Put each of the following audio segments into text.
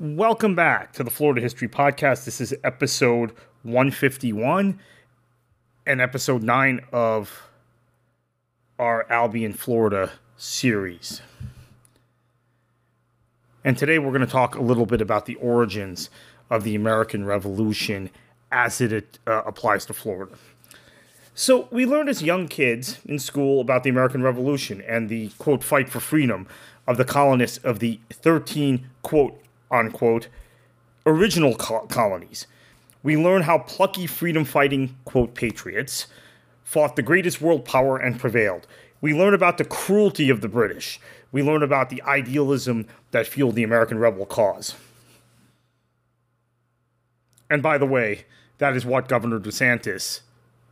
Welcome back to the Florida History Podcast. This is episode 151 and episode 9 of our Albion, Florida series. And today we're going to talk a little bit about the origins of the American Revolution as it uh, applies to Florida. So, we learned as young kids in school about the American Revolution and the quote fight for freedom of the colonists of the 13 quote unquote original co- colonies. We learn how plucky freedom fighting quote patriots fought the greatest world power and prevailed. We learn about the cruelty of the British. We learn about the idealism that fueled the American rebel cause. And by the way, that is what Governor DeSantis,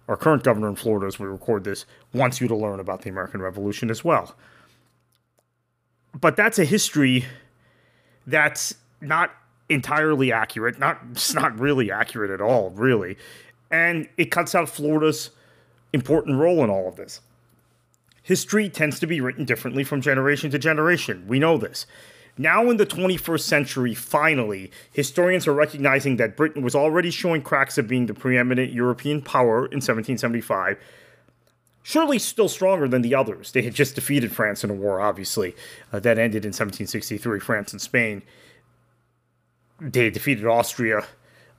our current governor in Florida as we record this, wants you to learn about the American Revolution as well. But that's a history that's not entirely accurate, not it's not really accurate at all, really. And it cuts out Florida's important role in all of this. History tends to be written differently from generation to generation. We know this. Now, in the 21st century, finally, historians are recognizing that Britain was already showing cracks of being the preeminent European power in 1775. Surely still stronger than the others. They had just defeated France in a war, obviously, uh, that ended in 1763, France and Spain. They defeated Austria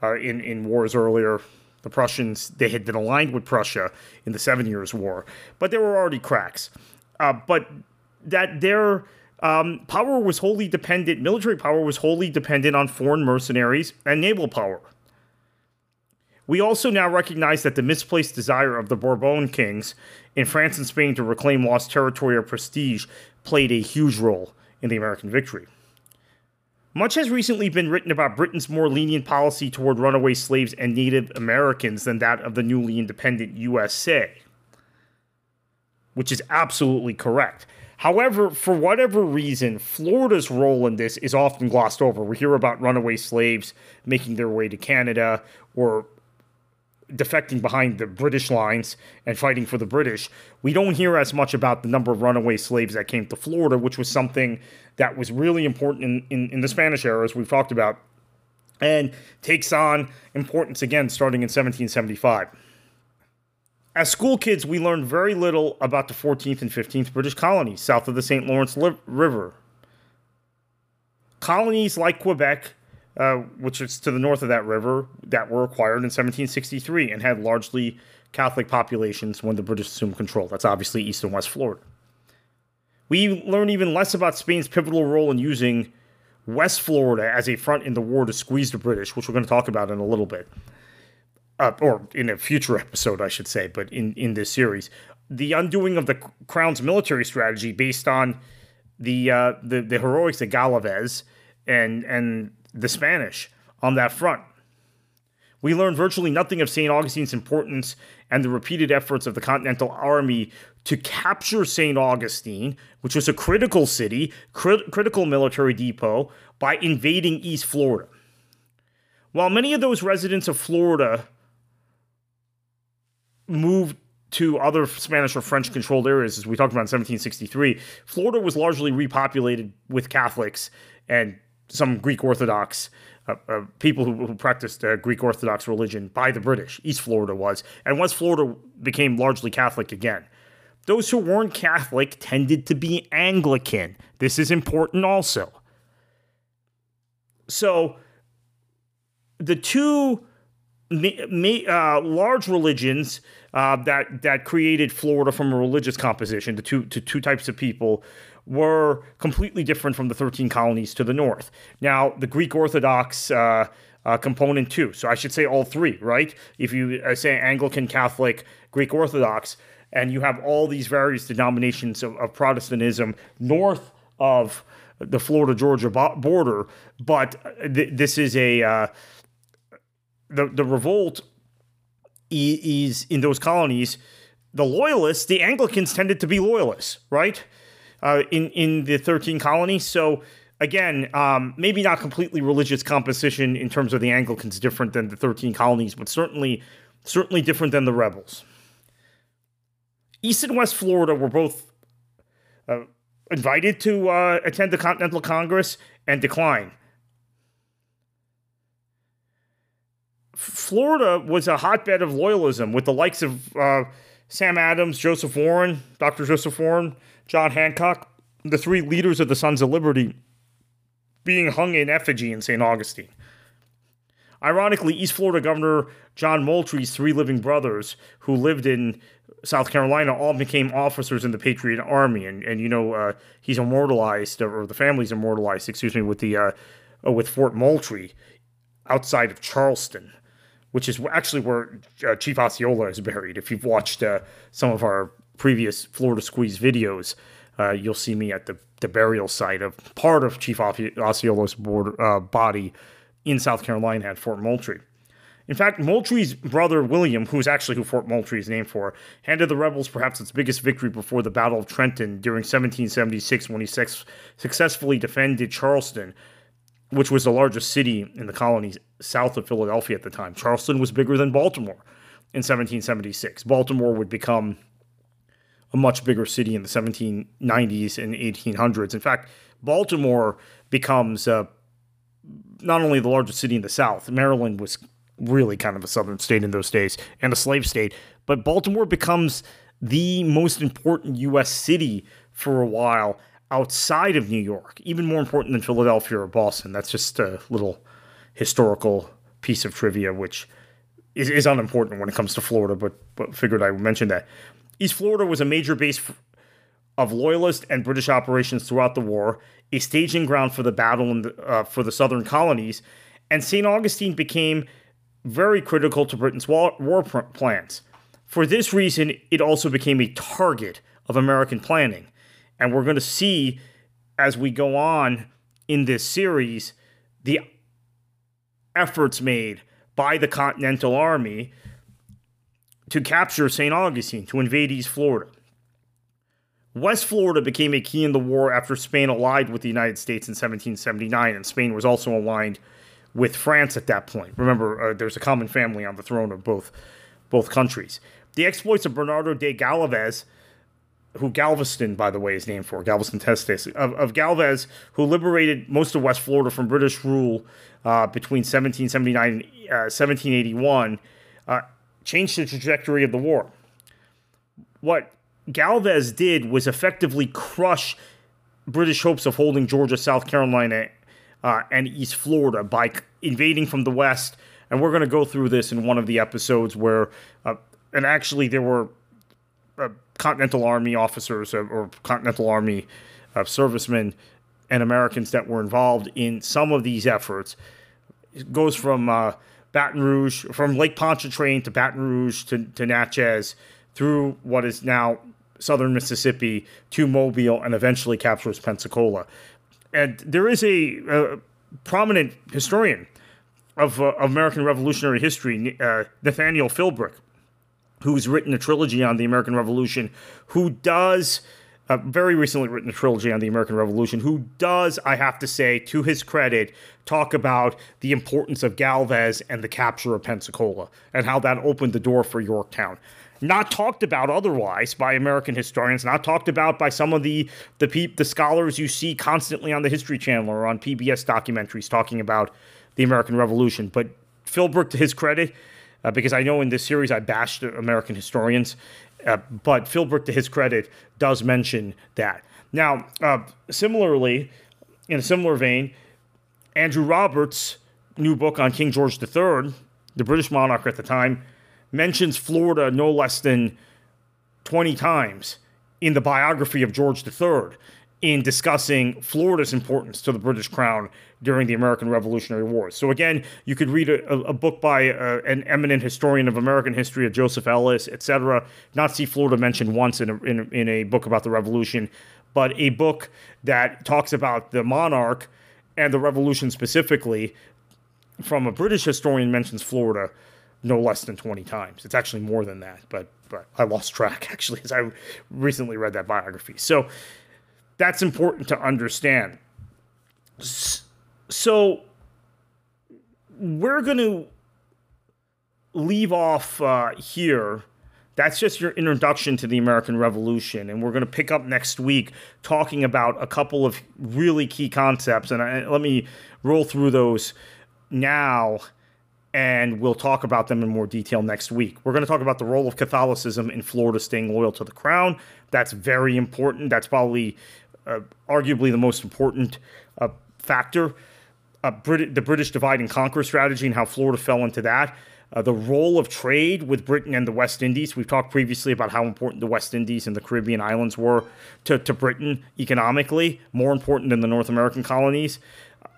uh, in, in wars earlier. The Prussians, they had been aligned with Prussia in the Seven Years' War, but there were already cracks. Uh, but that their um, power was wholly dependent, military power was wholly dependent on foreign mercenaries and naval power. We also now recognize that the misplaced desire of the Bourbon kings in France and Spain to reclaim lost territory or prestige played a huge role in the American victory. Much has recently been written about Britain's more lenient policy toward runaway slaves and Native Americans than that of the newly independent USA, which is absolutely correct. However, for whatever reason, Florida's role in this is often glossed over. We hear about runaway slaves making their way to Canada or defecting behind the British lines and fighting for the British. We don't hear as much about the number of runaway slaves that came to Florida, which was something that was really important in, in, in the Spanish era, as we've talked about, and takes on importance again starting in 1775. As school kids, we learned very little about the 14th and 15th British colonies south of the St. Lawrence River. Colonies like Quebec, uh, which is to the north of that river, that were acquired in 1763 and had largely Catholic populations when the British assumed control. That's obviously East and West Florida. We learn even less about Spain's pivotal role in using West Florida as a front in the war to squeeze the British, which we're going to talk about in a little bit uh, or in a future episode, I should say, but in, in this series, the undoing of the crown's military strategy based on the uh, the, the heroics of Galvez and and the Spanish on that front. We learn virtually nothing of St. Augustine's importance and the repeated efforts of the Continental Army to capture St. Augustine, which was a critical city, crit- critical military depot, by invading East Florida. While many of those residents of Florida moved to other Spanish or French controlled areas, as we talked about in 1763, Florida was largely repopulated with Catholics and some Greek Orthodox uh, uh, people who, who practiced uh, Greek Orthodox religion by the British. East Florida was. And once Florida became largely Catholic again, those who weren't Catholic tended to be Anglican. This is important also. So the two uh, large religions uh, that that created Florida from a religious composition to two to two types of people were completely different from the 13 colonies to the north. Now, the Greek Orthodox uh, uh, component too. So I should say all three, right? If you uh, say Anglican, Catholic, Greek Orthodox, and you have all these various denominations of, of Protestantism north of the Florida Georgia border, but th- this is a uh, the the revolt is in those colonies. The loyalists, the Anglicans, tended to be loyalists, right? Uh, in in the thirteen colonies. So again, um, maybe not completely religious composition in terms of the Anglicans, different than the thirteen colonies, but certainly certainly different than the rebels. East and West Florida were both uh, invited to uh, attend the Continental Congress and declined. Florida was a hotbed of loyalism with the likes of uh, Sam Adams, Joseph Warren, Dr. Joseph Warren, John Hancock, the three leaders of the Sons of Liberty being hung in effigy in St. Augustine. Ironically, East Florida Governor John Moultrie's three living brothers, who lived in South Carolina, all became officers in the Patriot Army, and and you know uh, he's immortalized, or the family's immortalized, excuse me, with the uh, uh, with Fort Moultrie outside of Charleston, which is actually where uh, Chief Osceola is buried. If you've watched uh, some of our previous Florida Squeeze videos, uh, you'll see me at the, the burial site of part of Chief Osceola's border, body in South Carolina at Fort Moultrie. In fact, Moultrie's brother William, who is actually who Fort Moultrie is named for, handed the rebels perhaps its biggest victory before the Battle of Trenton during 1776 when he sex- successfully defended Charleston, which was the largest city in the colonies south of Philadelphia at the time. Charleston was bigger than Baltimore in 1776. Baltimore would become a much bigger city in the 1790s and 1800s. In fact, Baltimore becomes uh, not only the largest city in the South, Maryland was really kind of a southern state in those days and a slave state, but Baltimore becomes the most important U.S. city for a while outside of New York, even more important than Philadelphia or Boston. That's just a little historical piece of trivia, which is, is unimportant when it comes to Florida, but, but figured I would mention that. East Florida was a major base of Loyalist and British operations throughout the war, a staging ground for the battle the, uh, for the southern colonies, and St. Augustine became very critical to Britain's war, war plans. For this reason, it also became a target of American planning. And we're going to see as we go on in this series the efforts made by the Continental Army to capture St. Augustine, to invade East Florida. West Florida became a key in the war after Spain allied with the United States in 1779, and Spain was also aligned with France at that point. Remember, uh, there's a common family on the throne of both both countries. The exploits of Bernardo de Galvez, who Galveston, by the way, is named for, Galveston Texas, of, of Galvez, who liberated most of West Florida from British rule uh, between 1779 and uh, 1781, uh, changed the trajectory of the war. What Galvez did was effectively crush British hopes of holding Georgia, South Carolina, uh, and East Florida by invading from the west. And we're going to go through this in one of the episodes where, uh, and actually, there were uh, Continental Army officers or, or Continental Army uh, servicemen and Americans that were involved in some of these efforts. It goes from uh, Baton Rouge, from Lake Pontchartrain to Baton Rouge to, to Natchez through what is now southern Mississippi to Mobile and eventually captures Pensacola and there is a, a prominent historian of, uh, American Revolutionary history, uh, Nathaniel Philbrick, who's written a trilogy on the American Revolution, who does. Uh, very recently written a trilogy on the American Revolution, who does, I have to say, to his credit, talk about the importance of Galvez and the capture of Pensacola and how that opened the door for Yorktown not talked about otherwise by American historians, not talked about by some of the the pe- the scholars you see constantly on the History Channel or on PBS documentaries talking about the American Revolution. But Philbrick, to his credit, uh, because I know in this series I bashed American historians, uh, but Philbrick, to his credit, does mention that. Now, uh, similarly, in a similar vein, Andrew Roberts' new book on King George III, the British monarch at the time, mentions Florida no less than 20 times in the biography of George III in discussing Florida's importance to the British crown during the American Revolutionary Wars. So again, you could read a, a book by uh, an eminent historian of American history, of Joseph Ellis, etc. Not see Florida mentioned once in a, in, in a book about the Revolution, but a book that talks about the monarch and the Revolution specifically. From a British historian mentions Florida no less than 20 times. It's actually more than that, but but I lost track actually as I recently read that biography. So that's important to understand. So we're going to leave off uh, here. That's just your introduction to the American Revolution. And we're going to pick up next week talking about a couple of really key concepts. And I, let me roll through those now and we'll talk about them in more detail next week. We're going to talk about the role of Catholicism in Florida staying loyal to the crown. That's very important. That's probably uh, arguably the most important uh, factor. Uh, Brit- the British divide and conquer strategy and how Florida fell into that. Uh, the role of trade with Britain and the West Indies. We've talked previously about how important the West Indies and the Caribbean islands were to, to Britain economically, more important than the North American colonies.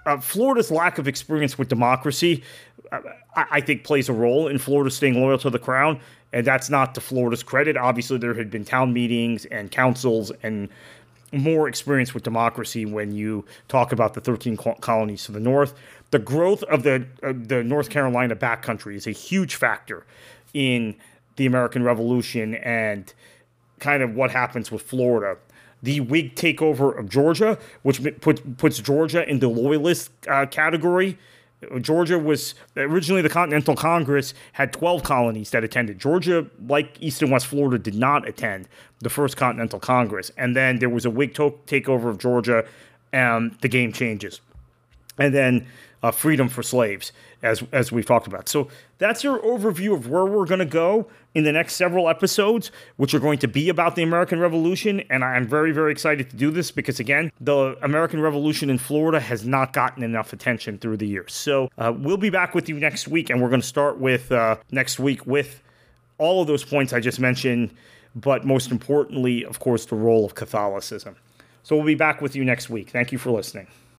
Uh, Florida's lack of experience with democracy I, I think plays a role in Florida staying loyal to the crown. And that's not to Florida's credit. Obviously, there had been town meetings and councils and more experience with democracy when you talk about the 13 colonies to the north. The growth of the uh, the North Carolina backcountry is a huge factor in the American Revolution and kind of what happens with Florida. The Whig takeover of Georgia, which puts puts Georgia in the loyalist uh, category, Georgia was originally the Continental Congress had 12 colonies that attended. Georgia, like East and West Florida, did not attend the first Continental Congress. And then there was a Whig to- takeover of Georgia, and the game changes. And then uh, freedom for slaves, as as we've talked about. So that's your overview of where we're going to go in the next several episodes, which are going to be about the American Revolution. And I'm very very excited to do this because again, the American Revolution in Florida has not gotten enough attention through the years. So uh, we'll be back with you next week, and we're going to start with uh, next week with all of those points I just mentioned, but most importantly, of course, the role of Catholicism. So we'll be back with you next week. Thank you for listening.